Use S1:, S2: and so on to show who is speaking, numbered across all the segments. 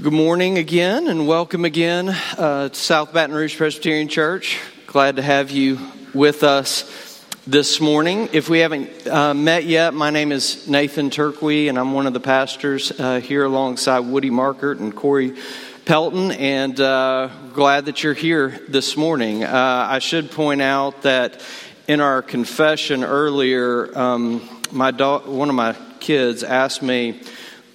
S1: Good morning again, and welcome again uh, to South Baton Rouge Presbyterian Church. Glad to have you with us this morning. If we haven't uh, met yet, my name is Nathan Turkey, and I'm one of the pastors uh, here alongside Woody Markert and Corey Pelton, and uh, glad that you're here this morning. Uh, I should point out that in our confession earlier, um, my do- one of my kids asked me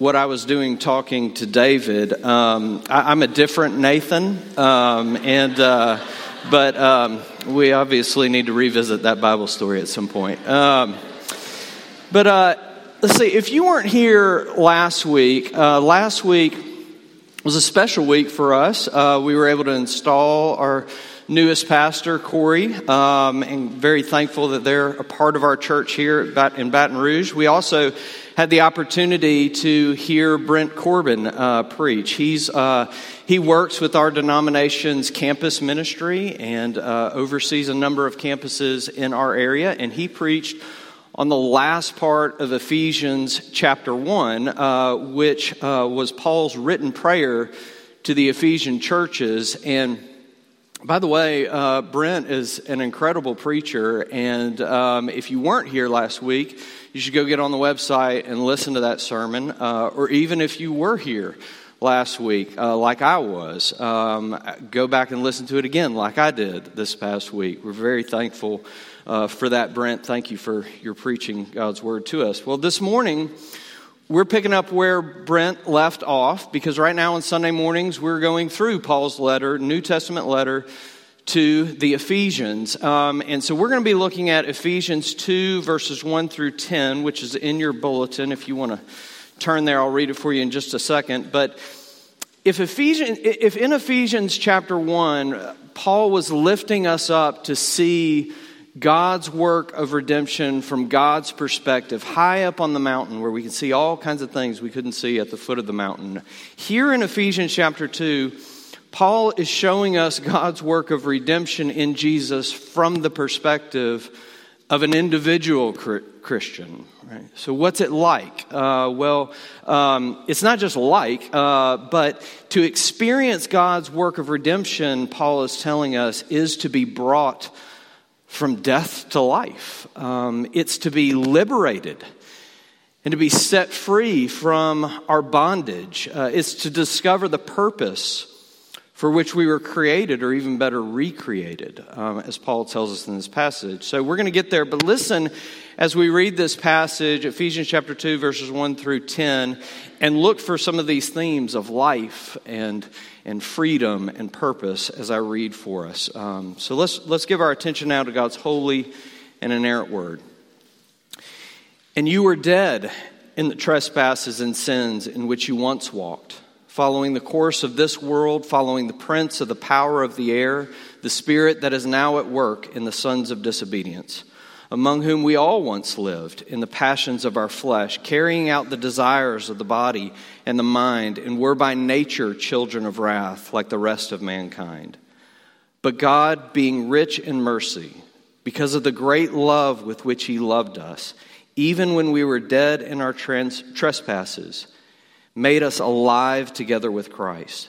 S1: what I was doing talking to David. Um, I, am a different Nathan, um, and uh, but um, we obviously need to revisit that Bible story at some point. Um, but uh, let's see. If you weren't here last week, uh, last week was a special week for us. Uh, we were able to install our newest pastor, Corey, um, and very thankful that they're a part of our church here in Baton Rouge. We also had the opportunity to hear Brent Corbin uh, preach. He's, uh, he works with our denomination's campus ministry and uh, oversees a number of campuses in our area, and he preached on the last part of Ephesians chapter 1, uh, which uh, was Paul's written prayer to the Ephesian churches. And by the way, uh, Brent is an incredible preacher, and um, if you weren't here last week, you should go get on the website and listen to that sermon. Uh, or even if you were here last week, uh, like I was, um, go back and listen to it again, like I did this past week. We're very thankful uh, for that, Brent. Thank you for your preaching God's word to us. Well, this morning, we're picking up where Brent left off because right now on Sunday mornings, we're going through Paul's letter, New Testament letter to the Ephesians. Um, and so we're going to be looking at Ephesians 2, verses 1 through 10, which is in your bulletin. If you want to turn there, I'll read it for you in just a second. But if, Ephesians, if in Ephesians chapter 1, Paul was lifting us up to see God's work of redemption from God's perspective, high up on the mountain where we can see all kinds of things we couldn't see at the foot of the mountain. Here in Ephesians chapter 2, Paul is showing us God's work of redemption in Jesus from the perspective of an individual Christian. Right? So, what's it like? Uh, well, um, it's not just like, uh, but to experience God's work of redemption, Paul is telling us, is to be brought from death to life. Um, it's to be liberated and to be set free from our bondage. Uh, it's to discover the purpose for which we were created, or even better, recreated, um, as Paul tells us in this passage. So we're going to get there, but listen as we read this passage, Ephesians chapter 2, verses 1 through 10, and look for some of these themes of life and, and freedom and purpose as I read for us. Um, so let's, let's give our attention now to God's holy and inerrant word. And you were dead in the trespasses and sins in which you once walked following the course of this world, following the prince of the power of the air, the spirit that is now at work in the sons of disobedience, among whom we all once lived in the passions of our flesh, carrying out the desires of the body and the mind, and were by nature children of wrath, like the rest of mankind. But God, being rich in mercy, because of the great love with which He loved us, even when we were dead in our trans- trespasses, made us alive together with Christ.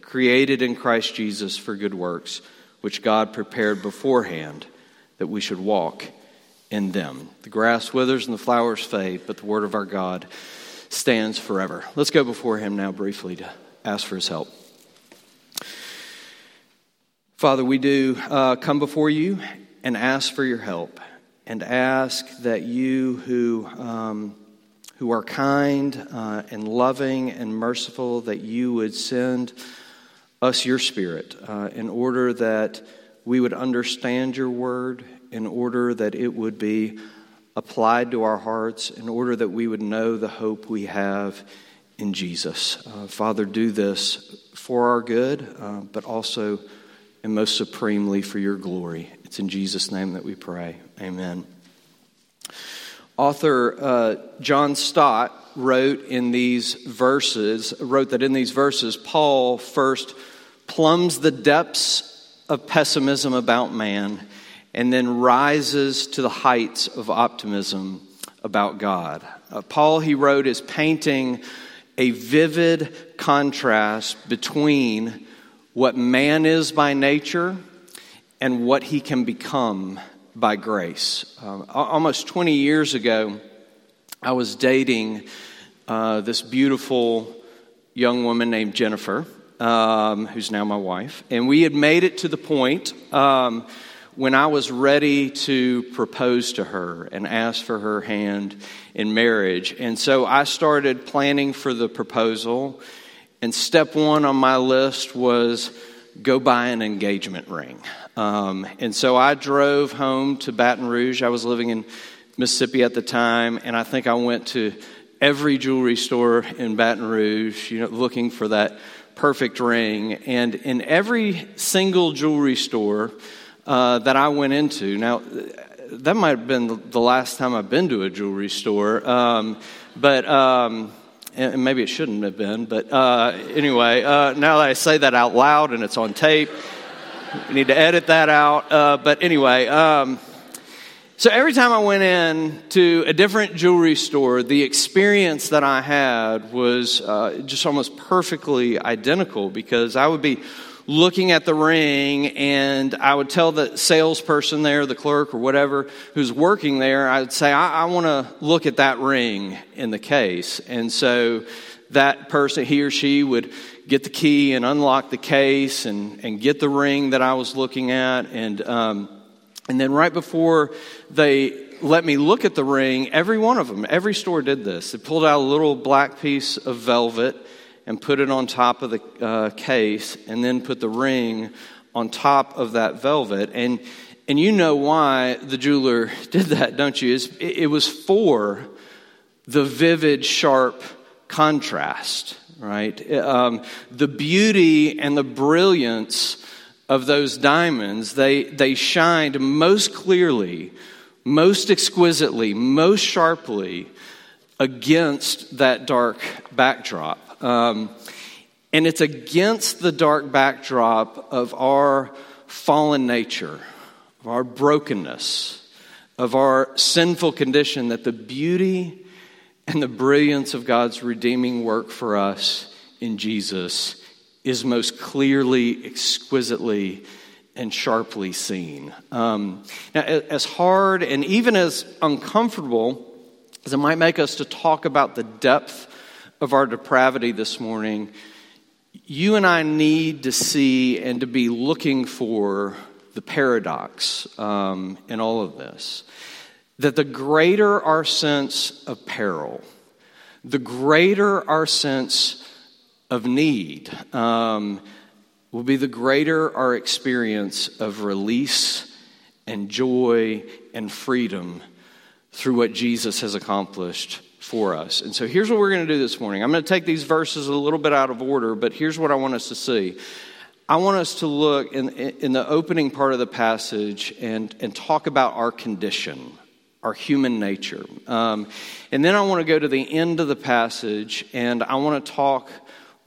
S1: created in Christ Jesus for good works, which God prepared beforehand that we should walk in them. The grass withers and the flowers fade, but the word of our God stands forever. Let's go before him now briefly to ask for his help. Father, we do uh, come before you and ask for your help and ask that you who. Um, who are kind uh, and loving and merciful, that you would send us your Spirit uh, in order that we would understand your word, in order that it would be applied to our hearts, in order that we would know the hope we have in Jesus. Uh, Father, do this for our good, uh, but also and most supremely for your glory. It's in Jesus' name that we pray. Amen. Author uh, John Stott wrote in these verses, wrote that in these verses, Paul first plumbs the depths of pessimism about man and then rises to the heights of optimism about God. Uh, Paul, he wrote, is painting a vivid contrast between what man is by nature and what he can become by grace. Uh, almost 20 years ago, I was dating uh, this beautiful young woman named Jennifer, um, who's now my wife. And we had made it to the point um, when I was ready to propose to her and ask for her hand in marriage. And so I started planning for the proposal. And step one on my list was go buy an engagement ring. Um, and so I drove home to Baton Rouge. I was living in Mississippi at the time, and I think I went to every jewelry store in Baton Rouge, you know, looking for that perfect ring. And in every single jewelry store uh, that I went into, now that might have been the last time I've been to a jewelry store, um, but. Um, and maybe it shouldn't have been, but uh, anyway, uh, now that I say that out loud and it's on tape, we need to edit that out. Uh, but anyway, um, so every time I went in to a different jewelry store, the experience that I had was uh, just almost perfectly identical because I would be looking at the ring and I would tell the salesperson there, the clerk or whatever who's working there, I'd say, I, I want to look at that ring in the case. And so that person, he or she would get the key and unlock the case and, and get the ring that I was looking at. And, um, and then right before they let me look at the ring, every one of them, every store did this. They pulled out a little black piece of velvet and put it on top of the uh, case and then put the ring on top of that velvet. And, and you know why the jeweler did that, don't you? It, it was for the vivid, sharp contrast, right? Um, the beauty and the brilliance of those diamonds, they, they shined most clearly, most exquisitely, most sharply against that dark backdrop. Um, and it's against the dark backdrop of our fallen nature, of our brokenness, of our sinful condition that the beauty and the brilliance of God's redeeming work for us in Jesus is most clearly, exquisitely, and sharply seen. Um, now, as hard and even as uncomfortable as it might make us to talk about the depth of our depravity this morning, you and I need to see and to be looking for the paradox um, in all of this. That the greater our sense of peril, the greater our sense of need, um, will be the greater our experience of release and joy and freedom through what Jesus has accomplished for us. And so here's what we're going to do this morning. I'm going to take these verses a little bit out of order, but here's what I want us to see. I want us to look in, in the opening part of the passage and, and talk about our condition, our human nature. Um, and then I want to go to the end of the passage and I want to talk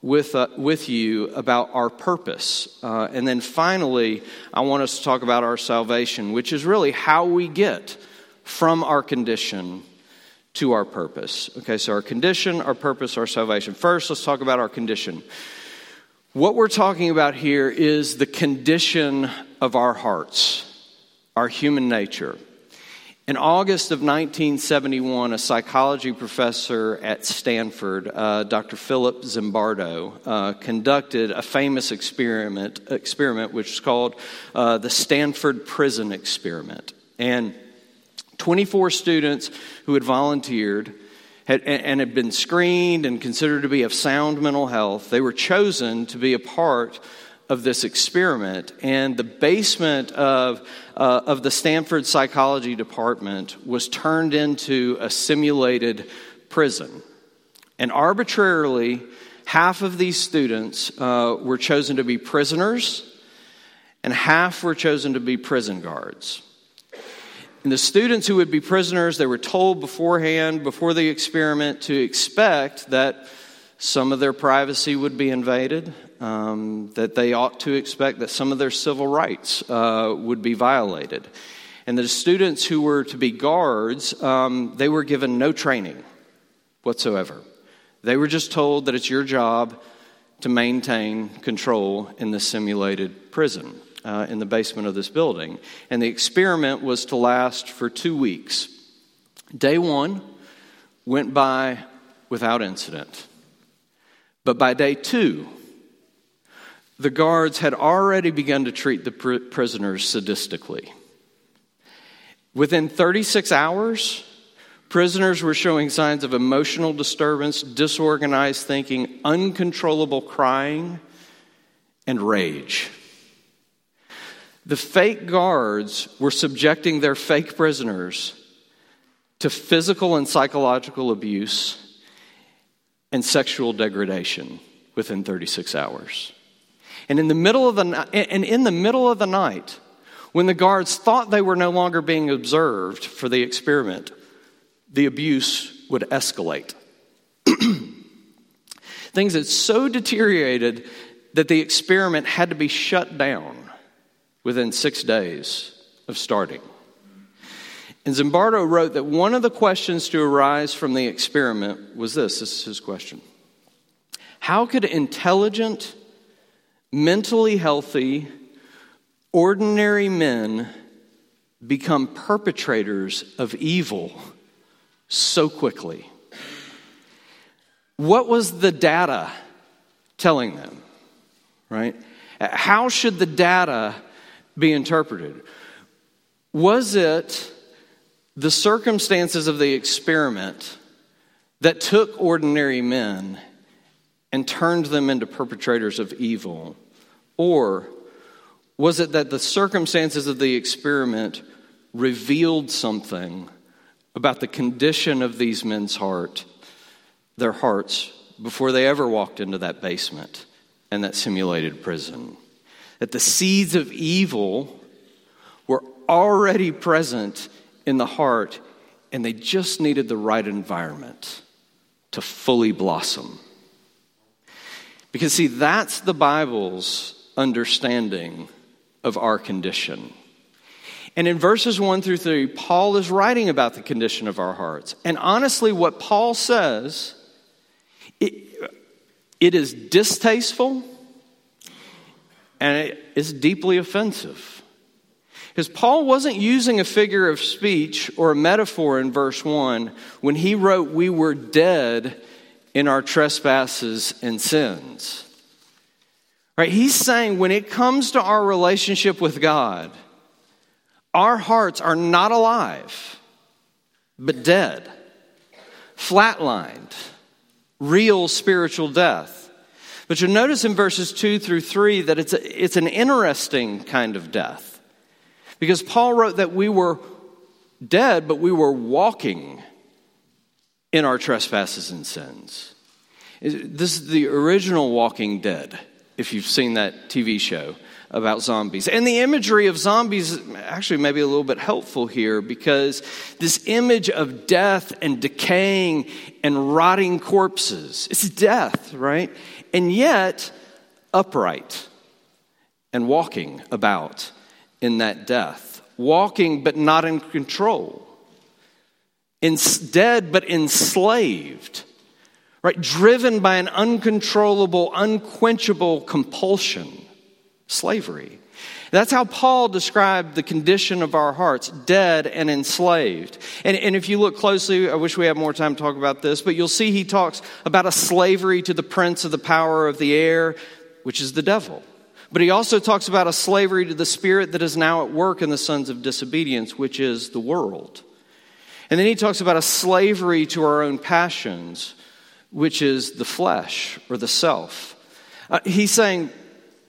S1: with, uh, with you about our purpose. Uh, and then finally, I want us to talk about our salvation, which is really how we get from our condition to our purpose. Okay, so our condition, our purpose, our salvation. First, let's talk about our condition. What we're talking about here is the condition of our hearts, our human nature. In August of 1971, a psychology professor at Stanford, uh, Dr. Philip Zimbardo, uh, conducted a famous experiment, experiment which is called uh, the Stanford Prison Experiment. And 24 students who had volunteered had, and had been screened and considered to be of sound mental health. They were chosen to be a part of this experiment. And the basement of, uh, of the Stanford Psychology Department was turned into a simulated prison. And arbitrarily, half of these students uh, were chosen to be prisoners, and half were chosen to be prison guards. And the students who would be prisoners, they were told beforehand, before the experiment, to expect that some of their privacy would be invaded, um, that they ought to expect that some of their civil rights uh, would be violated. And the students who were to be guards, um, they were given no training whatsoever. They were just told that it's your job to maintain control in the simulated prison uh, in the basement of this building. And the experiment was to last for two weeks. Day one went by without incident. But by day two, the guards had already begun to treat the pr- prisoners sadistically. Within 36 hours, prisoners were showing signs of emotional disturbance, disorganized thinking, uncontrollable crying, and rage. The fake guards were subjecting their fake prisoners to physical and psychological abuse and sexual degradation within 36 hours. And in the middle of the and in the middle of the night, when the guards thought they were no longer being observed for the experiment, the abuse would escalate. Things had so deteriorated that the experiment had to be shut down within six days of starting. And Zimbardo wrote that one of the questions to arise from the experiment was this this is his question How could intelligent, mentally healthy, ordinary men become perpetrators of evil so quickly? What was the data telling them? Right? How should the data be interpreted? Was it the circumstances of the experiment that took ordinary men and turned them into perpetrators of evil? Or was it that the circumstances of the experiment revealed something about the condition of these men's heart, their hearts, before they ever walked into that basement and that simulated prison? that the seeds of evil were already present in the heart and they just needed the right environment to fully blossom. Because, see, that's the Bible's understanding of our condition. And in verses 1 through 3, Paul is writing about the condition of our hearts. And honestly, what Paul says, it, it is distasteful and it is deeply offensive. Because Paul wasn't using a figure of speech or a metaphor in verse 1 when he wrote, We were dead in our trespasses and sins. Right? He's saying when it comes to our relationship with God, our hearts are not alive, but dead, flatlined, real spiritual death. But you'll notice in verses 2 through 3 that it's, a, it's an interesting kind of death. Because Paul wrote that we were dead, but we were walking in our trespasses and sins. This is the original Walking Dead, if you've seen that TV show about zombies. And the imagery of zombies actually may be a little bit helpful here because this image of death and decaying and rotting corpses, it's death, right? and yet upright and walking about in that death, walking but not in control, dead but enslaved, right? Driven by an uncontrollable, unquenchable compulsion, slavery. That's how Paul described the condition of our hearts, dead and enslaved. And, and if you look closely, I wish we had more time to talk about this, but you'll see he talks about a slavery to the prince of the power of the air, which is the devil. But he also talks about a slavery to the spirit that is now at work in the sons of disobedience, which is the world. And then he talks about a slavery to our own passions, which is the flesh or the self. Uh, he's saying,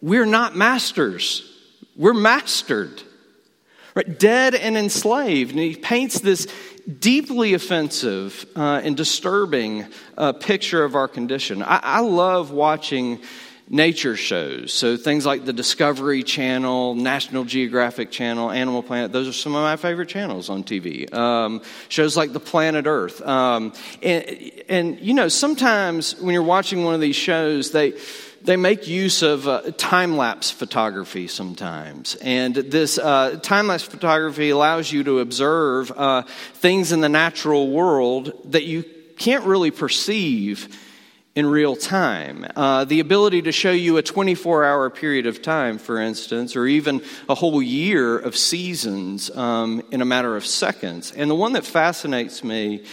S1: We're not masters we're mastered, right? Dead and enslaved. And he paints this deeply offensive uh, and disturbing uh, picture of our condition. I, I love watching nature shows. So things like the Discovery Channel, National Geographic Channel, Animal Planet, those are some of my favorite channels on TV. Um, shows like the Planet Earth. Um, and, and, you know, sometimes when you're watching one of these shows, they, they make use of uh, time lapse photography sometimes. And this uh, time lapse photography allows you to observe uh, things in the natural world that you can't really perceive in real time. Uh, the ability to show you a 24 hour period of time, for instance, or even a whole year of seasons um, in a matter of seconds. And the one that fascinates me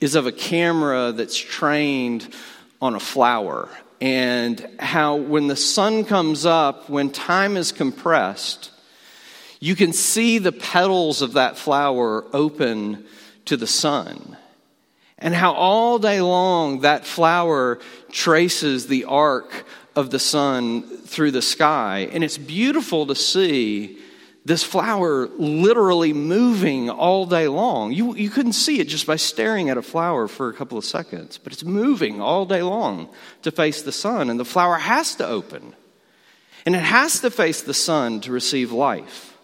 S1: is of a camera that's trained on a flower. And how, when the sun comes up, when time is compressed, you can see the petals of that flower open to the sun and how all day long that flower traces the arc of the sun through the sky. And it's beautiful to see this flower literally moving all day long. You, you couldn't see it just by staring at a flower for a couple of seconds, but it's moving all day long to face the sun, and the flower has to open. And it has to face the sun to receive life.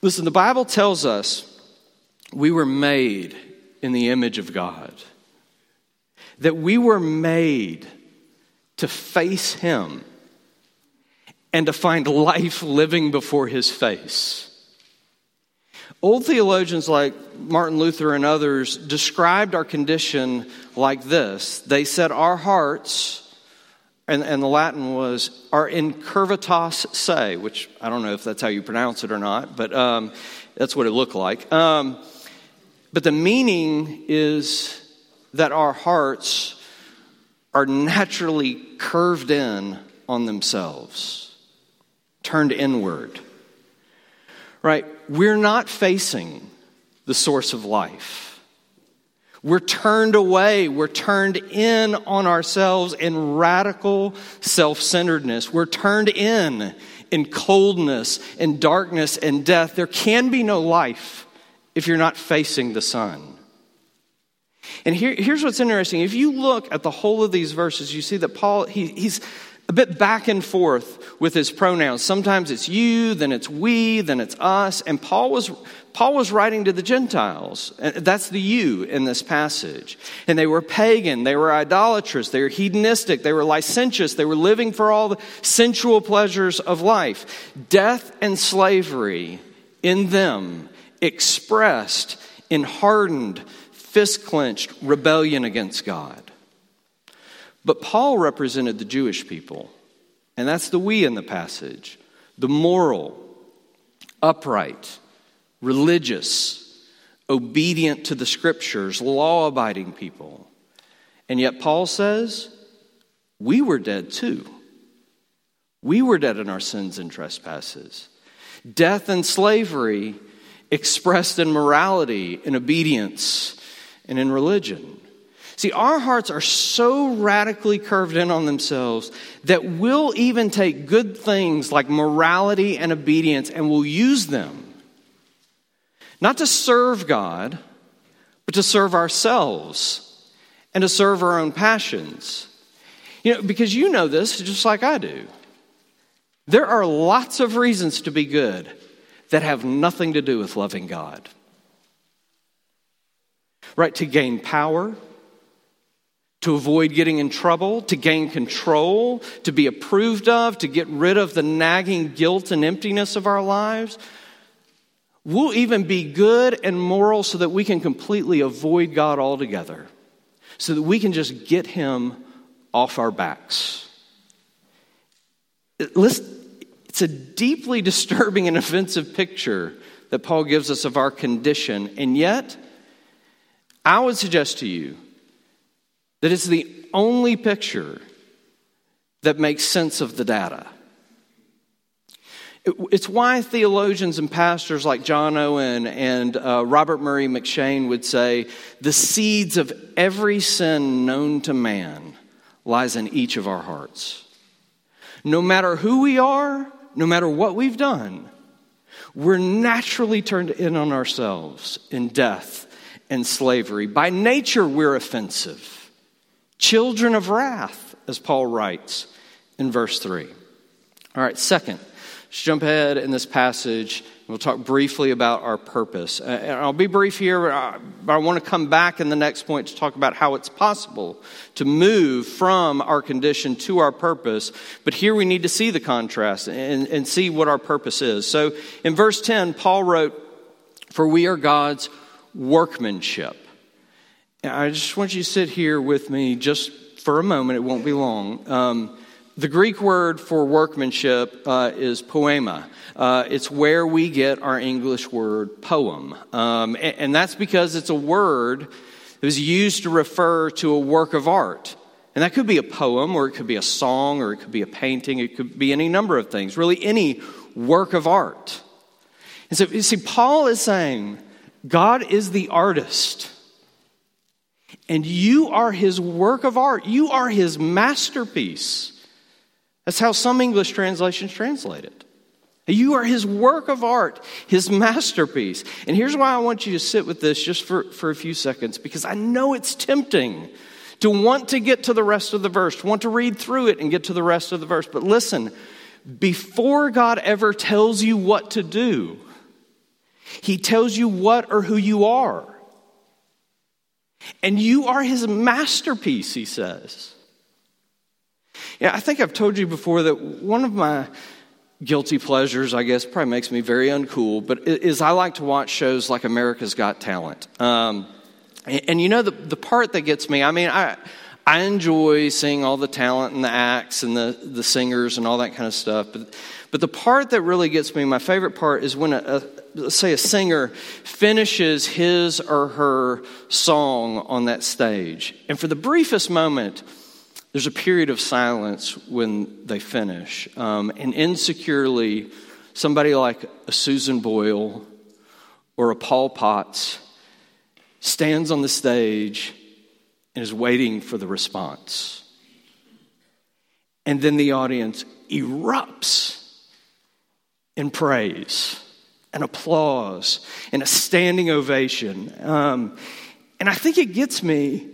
S1: Listen, the Bible tells us we were made in the image of God. That we were made to face Him and to find life living before His face. Old theologians like Martin Luther and others described our condition like this they said, Our hearts, and, and the Latin was, are incurvatus se, which I don't know if that's how you pronounce it or not, but um, that's what it looked like. Um, but the meaning is that our hearts are naturally curved in on themselves, turned inward. Right? We're not facing the source of life. We're turned away. We're turned in on ourselves in radical self centeredness. We're turned in in coldness and darkness and death. There can be no life if you're not facing the sun. And here, here's what's interesting. If you look at the whole of these verses, you see that Paul, he, he's a bit back and forth with his pronouns. Sometimes it's you, then it's we, then it's us. And Paul was, Paul was writing to the Gentiles. And that's the you in this passage. And they were pagan, they were idolatrous, they were hedonistic, they were licentious, they were living for all the sensual pleasures of life. Death and slavery in them expressed in hardened, fist clenched rebellion against God. But Paul represented the Jewish people, and that's the we in the passage the moral, upright, religious, obedient to the scriptures, law abiding people. And yet, Paul says, we were dead too. We were dead in our sins and trespasses. Death and slavery expressed in morality, in obedience, and in religion. See, our hearts are so radically curved in on themselves that we'll even take good things like morality and obedience and we'll use them not to serve God, but to serve ourselves and to serve our own passions. You know, because you know this just like I do. There are lots of reasons to be good that have nothing to do with loving God. Right? To gain power, to avoid getting in trouble, to gain control, to be approved of, to get rid of the nagging guilt and emptiness of our lives. We'll even be good and moral so that we can completely avoid God altogether, so that we can just get Him off our backs. Listen, it's a deeply disturbing and offensive picture that Paul gives us of our condition. And yet, I would suggest to you that it's the only picture that makes sense of the data. It's why theologians and pastors like John Owen and uh, Robert Murray M'Cheyne would say the seeds of every sin known to man lies in each of our hearts. No matter who we are, no matter what we've done, we're naturally turned in on ourselves in death and slavery. By nature, we're offensive, children of wrath, as Paul writes in verse 3. All right, second, let's jump ahead in this passage. And We'll talk briefly about our purpose. And I'll be brief here, but I want to come back in the next point to talk about how it's possible to move from our condition to our purpose. But here we need to see the contrast and, and see what our purpose is. So in verse 10, Paul wrote, For we are God's workmanship. And I just want you to sit here with me just for a moment, it won't be long. Um, the Greek word for workmanship uh, is poema. Uh, it's where we get our English word poem. Um, and, and that's because it's a word that was used to refer to a work of art. And that could be a poem, or it could be a song, or it could be a painting, it could be any number of things, really any work of art. And so, you see, Paul is saying God is the artist. And you are his work of art. You are his masterpiece. That's how some English translations translate it. You are his work of art, his masterpiece. And here's why I want you to sit with this just for, for a few seconds, because I know it's tempting to want to get to the rest of the verse, want to read through it and get to the rest of the verse. But listen, before God ever tells you what to do, he tells you what or who you are. And you are his masterpiece, he says. Yeah, I think I've told you before that one of my guilty pleasures, I guess, probably makes me very uncool, but is I like to watch shows like America's Got Talent. Um, and, and, you know, the, the part that gets me, I mean, I, I enjoy seeing all the talent and the acts and the, the singers and all that kind of stuff. But, but the part that really gets me, my favorite part, is when a, a say a singer finishes his or her song on that stage. And for the briefest moment, there's a period of silence when they finish. Um, and insecurely, somebody like a Susan Boyle or a Paul Potts stands on the stage and is waiting for the response. And then the audience erupts in praise and applause and a standing ovation. Um, and I think it gets me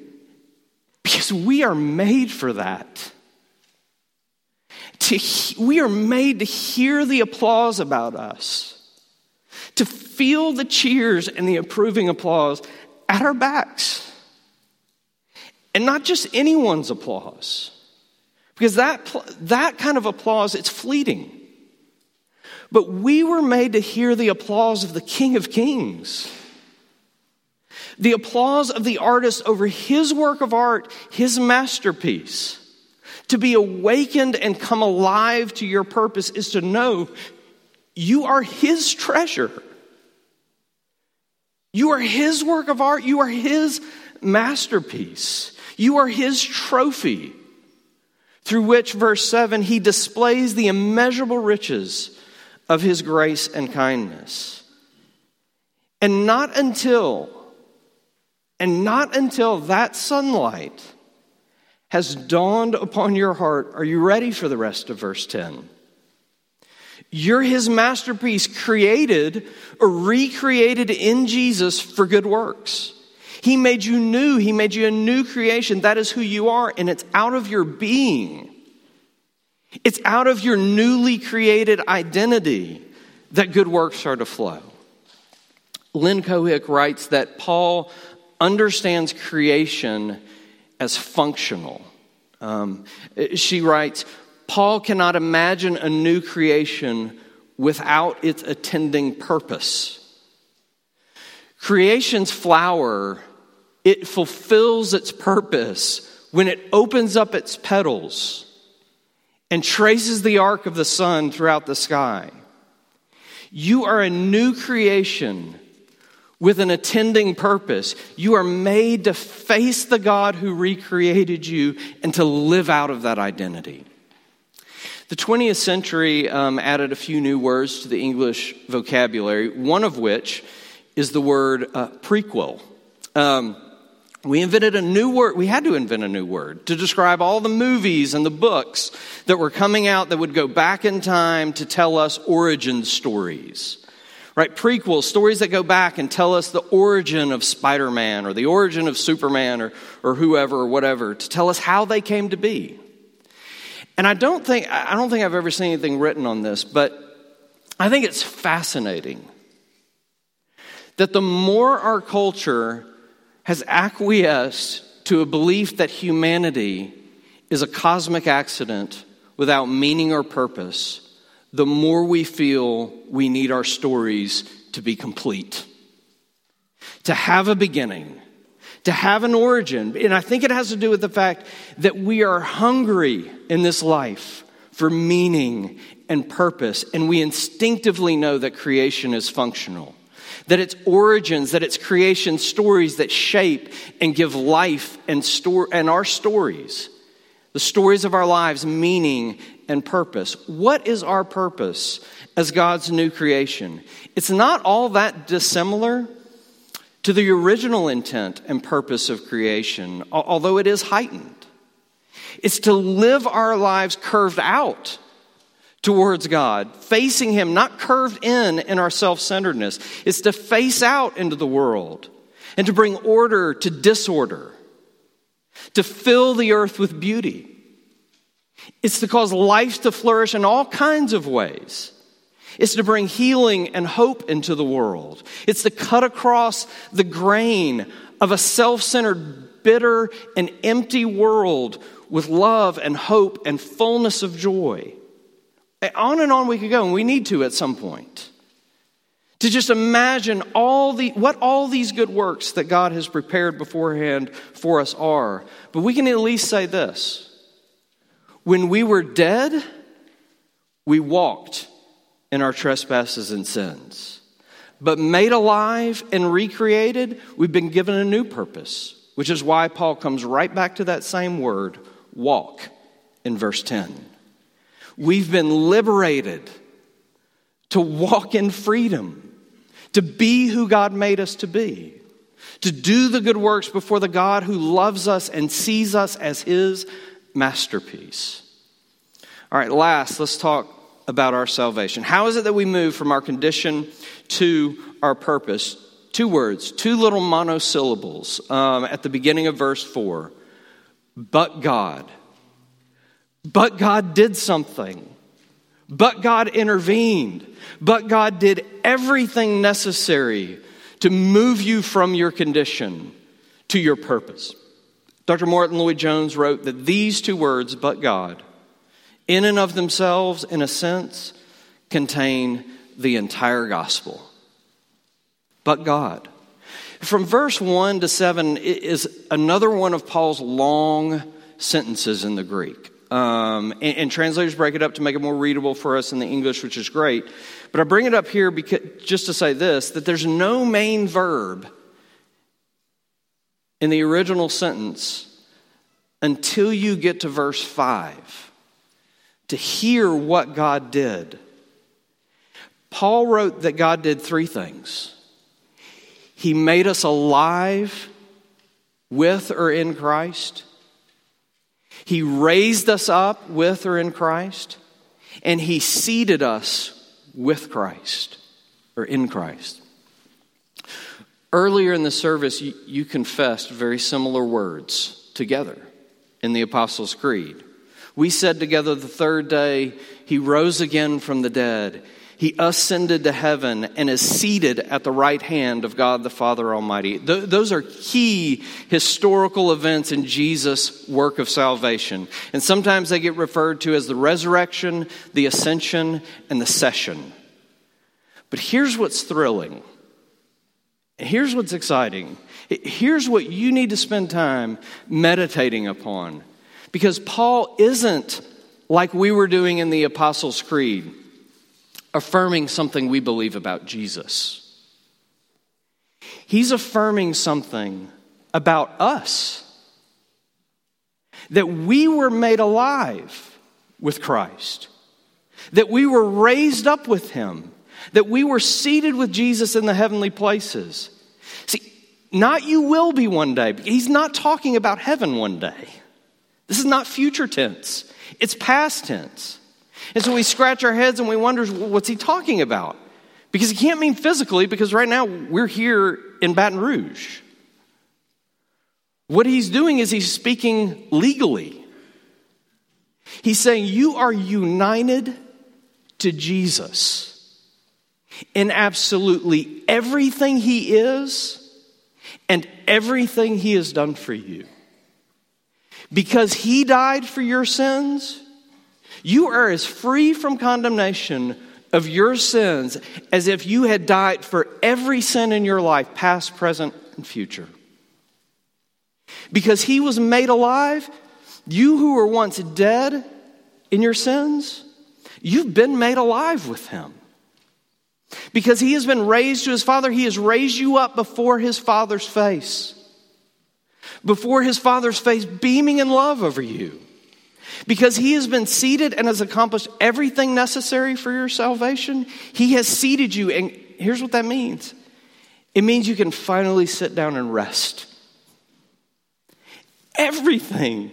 S1: because we are made for that. To, we are made to hear the applause about us, to feel the cheers and the approving applause at our backs. And not just anyone's applause, because that, that kind of applause, it's fleeting. But we were made to hear the applause of the King of Kings. The applause of the artist over his work of art, his masterpiece. To be awakened and come alive to your purpose is to know you are his treasure. You are his work of art. You are his masterpiece. You are his trophy through which, verse 7, he displays the immeasurable riches of his grace and kindness. And not until, and not until that sunlight has dawned upon your heart, are you ready for the rest of verse 10? You're his masterpiece, created or recreated in Jesus for good works. He made you new. He made you a new creation. That is who you are, and it's out of your being it's out of your newly created identity that good works are to flow. Lynn Cohick writes that Paul understands creation as functional. Um, she writes, Paul cannot imagine a new creation without its attending purpose. Creation's flower, it fulfills its purpose when it opens up its petals and traces the arc of the sun throughout the sky. You are a new creation with an attending purpose. You are made to face the God who recreated you and to live out of that identity. The 20th century um, added a few new words to the English vocabulary, one of which is the word uh, prequel. Um, we invented a new word. We had to invent a new word to describe all the movies and the books that were coming out that would go back in time to tell us origin stories. Right? Prequels, stories that go back and tell us the origin of Spider Man or the origin of Superman or, or whoever or whatever, to tell us how they came to be. And I don't think I don't think I've ever seen anything written on this, but I think it's fascinating that the more our culture has acquiesced to a belief that humanity is a cosmic accident without meaning or purpose, the more we feel we need our stories to be complete, to have a beginning, to have an origin. And I think it has to do with the fact that we are hungry in this life for meaning and purpose, and we instinctively know that creation is functional. That its origins, that its creation stories that shape and give life and, store, and our stories, the stories of our lives, meaning and purpose. What is our purpose as God's new creation? It's not all that dissimilar to the original intent and purpose of creation, although it is heightened. It's to live our lives curved out towards God, facing Him, not curved in in our self centeredness. It's to face out into the world and to bring order to disorder, to fill the earth with beauty it's to cause life to flourish in all kinds of ways. It's to bring healing and hope into the world. It's to cut across the grain of a self centered, bitter, and empty world with love and hope and fullness of joy. Eh, on and on we could go, and we need to at some point. To just imagine all the, what all these good works that God has prepared beforehand for us are. But we can at least say this when we were dead, we walked in our trespasses and sins. But made alive and recreated, we've been given a new purpose, which is why Paul comes right back to that same word, walk, in verse 10. We've been liberated to walk in freedom, to be who God made us to be, to do the good works before the God who loves us and sees us as his masterpiece. All right, last, let's talk about our salvation. How is it that we move from our condition to our purpose? Two words, two little monosyllables um, at the beginning of verse 4. But God. But God did something. But God intervened. But God did everything necessary to move you from your condition to your purpose. Dr. Martyn Lloyd-Jones wrote that these two words, but God, in and of themselves, in a sense, contain the entire gospel. But God. From verse 1 to 7 is another one of Paul's long sentences in the Greek. Um, and, and, translators break it up to make it more readable for us in the English, which is great. But I bring it up here because, just to say this that there's no main verb in the original sentence until you get to verse 5 to hear what God did. Paul wrote that God did three things He made us alive with or in Christ, He raised us up with or in Christ, and He seated us with Christ or in Christ. Earlier in the service, you, you confessed very similar words together in the Apostles' Creed. We said together the third day, He rose again from the dead. He ascended to heaven and is seated at the right hand of God the Father Almighty. Th- those are key historical events in Jesus' work of salvation. And sometimes they get referred to as the resurrection, the ascension, and the session. But here's what's thrilling Here's what's exciting. Here's what you need to spend time meditating upon. Because Paul isn't like we were doing in the Apostles' Creed, affirming something we believe about Jesus. He's affirming something about us that we were made alive with Christ, that we were raised up with Him that we were seated with Jesus in the heavenly places. See, not you will be one day. He's not talking about heaven one day. This is not future tense, it's past tense. And so we scratch our heads and we wonder, what's he talking about? Because he can't mean physically, because right now we're here in Baton Rouge. What he's doing is he's speaking legally. He's saying, You are united to Jesus in absolutely everything he is and everything he has done for you. Because he died for your sins, you are as free from condemnation of your sins as if you had died for every sin in your life, past, present, and future. Because he was made alive, you who were once dead in your sins, you've been made alive with him. Because he has been raised to his Father, he has raised you up before his Father's face. Before his Father's face, beaming in love over you. Because he has been seated and has accomplished everything necessary for your salvation, he has seated you. And here's what that means it means you can finally sit down and rest. Everything,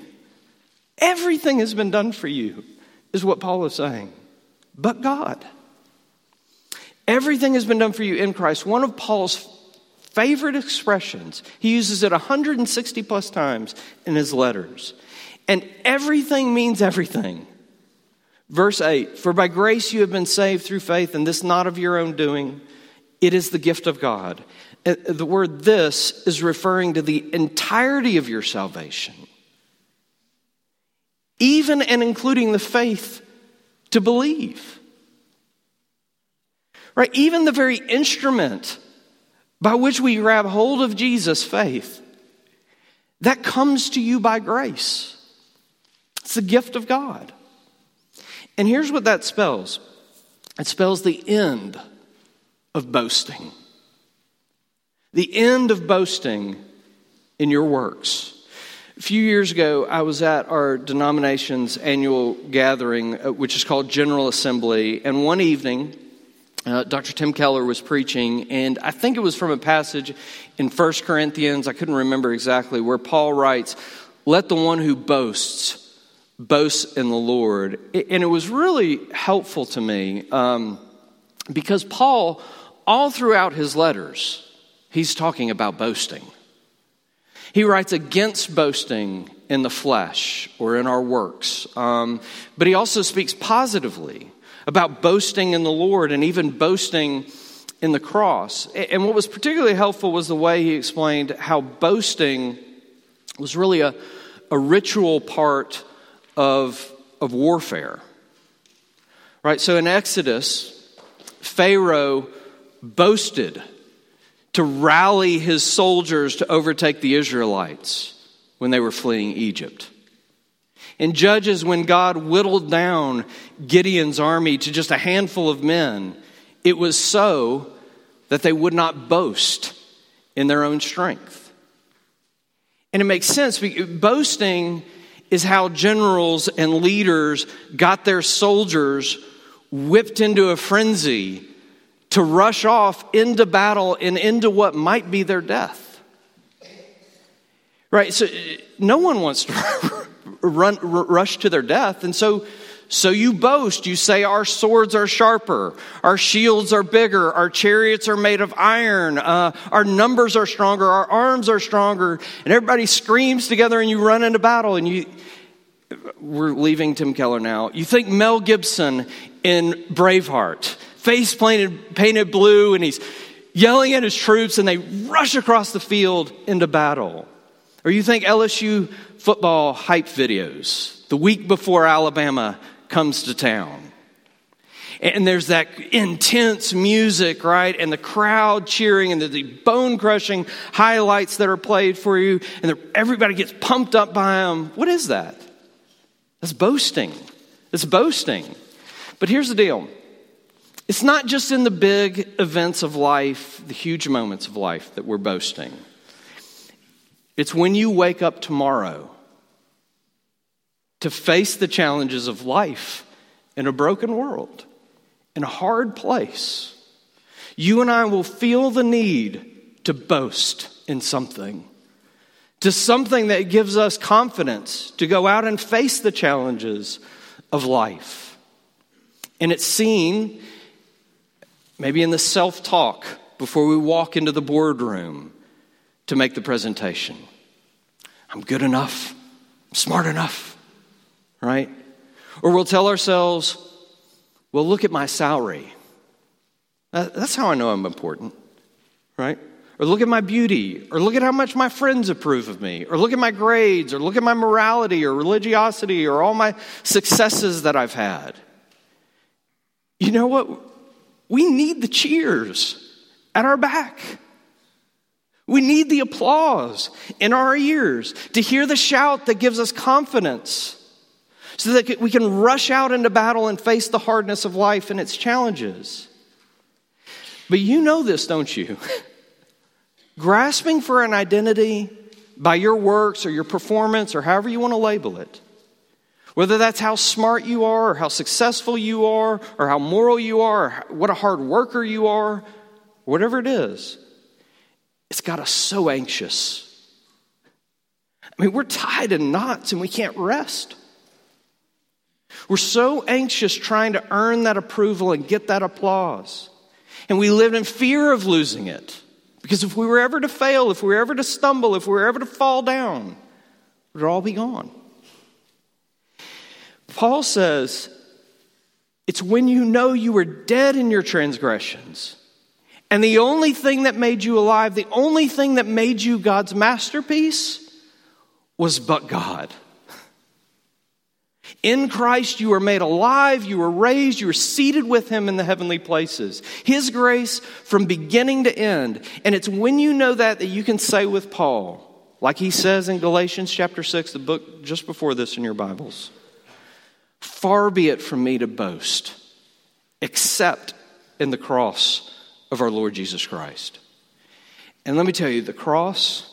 S1: everything has been done for you, is what Paul is saying. But God. Everything has been done for you in Christ. One of Paul's favorite expressions, he uses it 160 plus times in his letters. And everything means everything. Verse 8 For by grace you have been saved through faith, and this not of your own doing, it is the gift of God. Uh, uh, the word this is referring to the entirety of your salvation, even and including the faith to believe. Right? Even the very instrument by which we grab hold of Jesus, faith, that comes to you by grace. It's a gift of God. And here's what that spells it spells the end of boasting. The end of boasting in your works. A few years ago, I was at our denomination's annual gathering, uh, which is called General Assembly, and one evening, uh, Dr. Tim Keller was preaching, and I think it was from a passage in 1 Corinthians, I couldn't remember exactly, where Paul writes, Let the one who boasts boast in the Lord. And it was really helpful to me um, because Paul, all throughout his letters, he's talking about boasting. He writes against boasting in the flesh or in our works, um, but he also speaks positively about boasting in the Lord and even boasting in the cross. And what was particularly helpful was the way he explained how boasting was really a, a ritual part of, of warfare. Right? So in Exodus, Pharaoh boasted to rally his soldiers to overtake the Israelites when they were fleeing Egypt. In Judges, when God whittled down Gideon's army to just a handful of men, it was so that they would not boast in their own strength. And it makes sense. Boasting is how generals and leaders got their soldiers whipped into a frenzy to rush off into battle and into what might be their death. Right? So uh, no one wants to run, rush to their death. And so, so you boast. You say, Our swords are sharper, our shields are bigger, our chariots are made of iron, uh, our numbers are stronger, our arms are stronger. And everybody screams together and you run into battle. And you, we're leaving Tim Keller now. You think Mel Gibson in Braveheart, face painted, painted blue, and he's yelling at his troops and they rush across the field into battle. Or you think LSU football hype videos the week before Alabama comes to town. And there's that intense music, right? And the crowd cheering and the bone crushing highlights that are played for you. And everybody gets pumped up by them. What is that? That's boasting. It's boasting. But here's the deal it's not just in the big events of life, the huge moments of life that we're boasting. It's when you wake up tomorrow to face the challenges of life in a broken world, in a hard place. You and I will feel the need to boast in something to something that gives us confidence to go out and face the challenges of life. And it's seen maybe in the self talk before we walk into the boardroom to make the presentation. I'm good enough, I'm smart enough, right? Or we'll tell ourselves, well, look at my salary. That's how I know I'm important, right? Or look at my beauty, or look at how much my friends approve of me, or look at my grades, or look at my morality, or religiosity, or all my successes that I've had. You know what? We need the cheers at our back. We need the applause in our ears to hear the shout that gives us confidence so that we can rush out into battle and face the hardness of life and its challenges. But you know this, don't you? Grasping for an identity by your works or your performance or however you want to label it, whether that's how smart you are or how successful you are or how moral you are or what a hard worker you are, whatever it is, it's got us so anxious. I mean, we're tied in knots and we can't rest. We're so anxious trying to earn that approval and get that applause. And we live in fear of losing it. Because if we were ever to fail, if we were ever to stumble, if we were ever to fall down, it would all be gone. Paul says, it's when you know you were dead in your transgressions. And the only thing that made you alive, the only thing that made you God's masterpiece was but God. In Christ, you are made alive, you are raised, you are seated with Him in the heavenly places. His grace from beginning to end. And it's when you know that that you can say with Paul, like he says in Galatians chapter 6, the book just before this in your Bibles Far be it from me to boast, except in the cross of our Lord Jesus Christ. And let me tell you, the cross,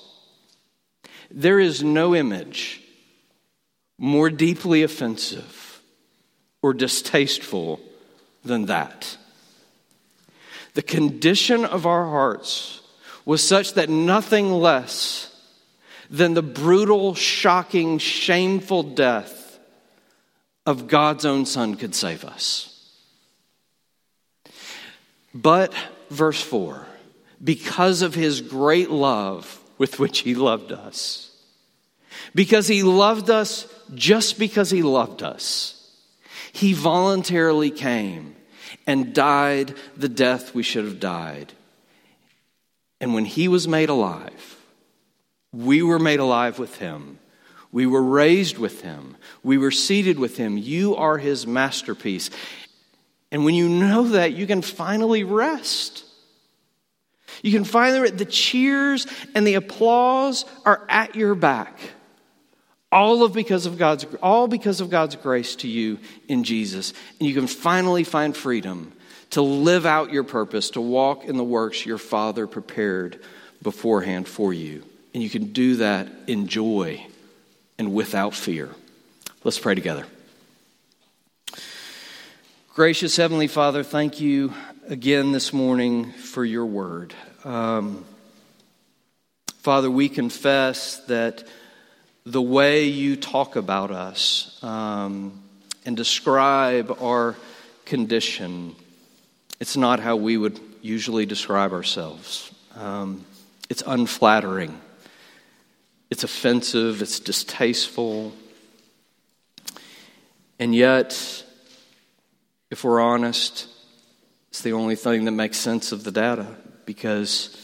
S1: there is no image more deeply offensive or distasteful than that. The condition of our hearts was such that nothing less than the brutal, shocking, shameful death of God's own Son could save us. But, verse 4, because of his great love with which he loved us, because he loved us just because he loved us. He voluntarily came and died the death we should have died. And when he was made alive, we were made alive with him. We were raised with him. We were seated with him. You are his masterpiece. And when you know that, you can finally rest. You can finally, the cheers and the applause are at your back. All of because of God's all because of God's grace to you in Jesus. And you can finally find freedom to live out your purpose, to walk in the works your Father prepared beforehand for you. And you can do that in joy and without fear. Let's pray together. Gracious Heavenly Father, thank you again this morning for your word. Um, Father, we confess that the way you talk about us um, and describe our condition. It's not how we would usually describe ourselves. Um, it's unflattering, it's offensive, it's distasteful. And yet, if we're honest, it's the only thing that makes sense of the data because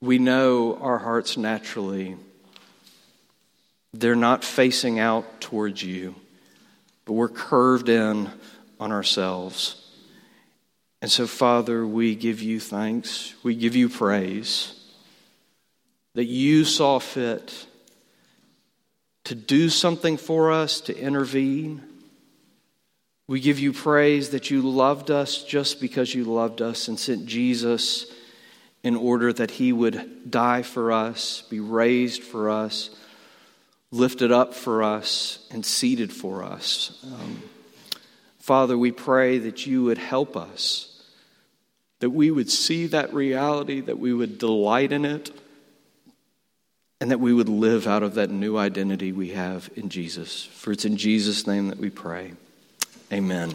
S1: we know our hearts naturally they're not facing out towards you, but we're curved in on ourselves. And so, Father, we give you thanks. We give you praise that you saw fit to do something for us, to intervene. We give you praise that you loved us just because you loved us and sent Jesus in order that he would die for us, be raised for us lifted up for us and seated for us. Um, Father, we pray that you would help us, that we would see that reality, that we would delight in it, and that we would live out of that new identity we have in Jesus. For it's in Jesus' name that we pray. Amen.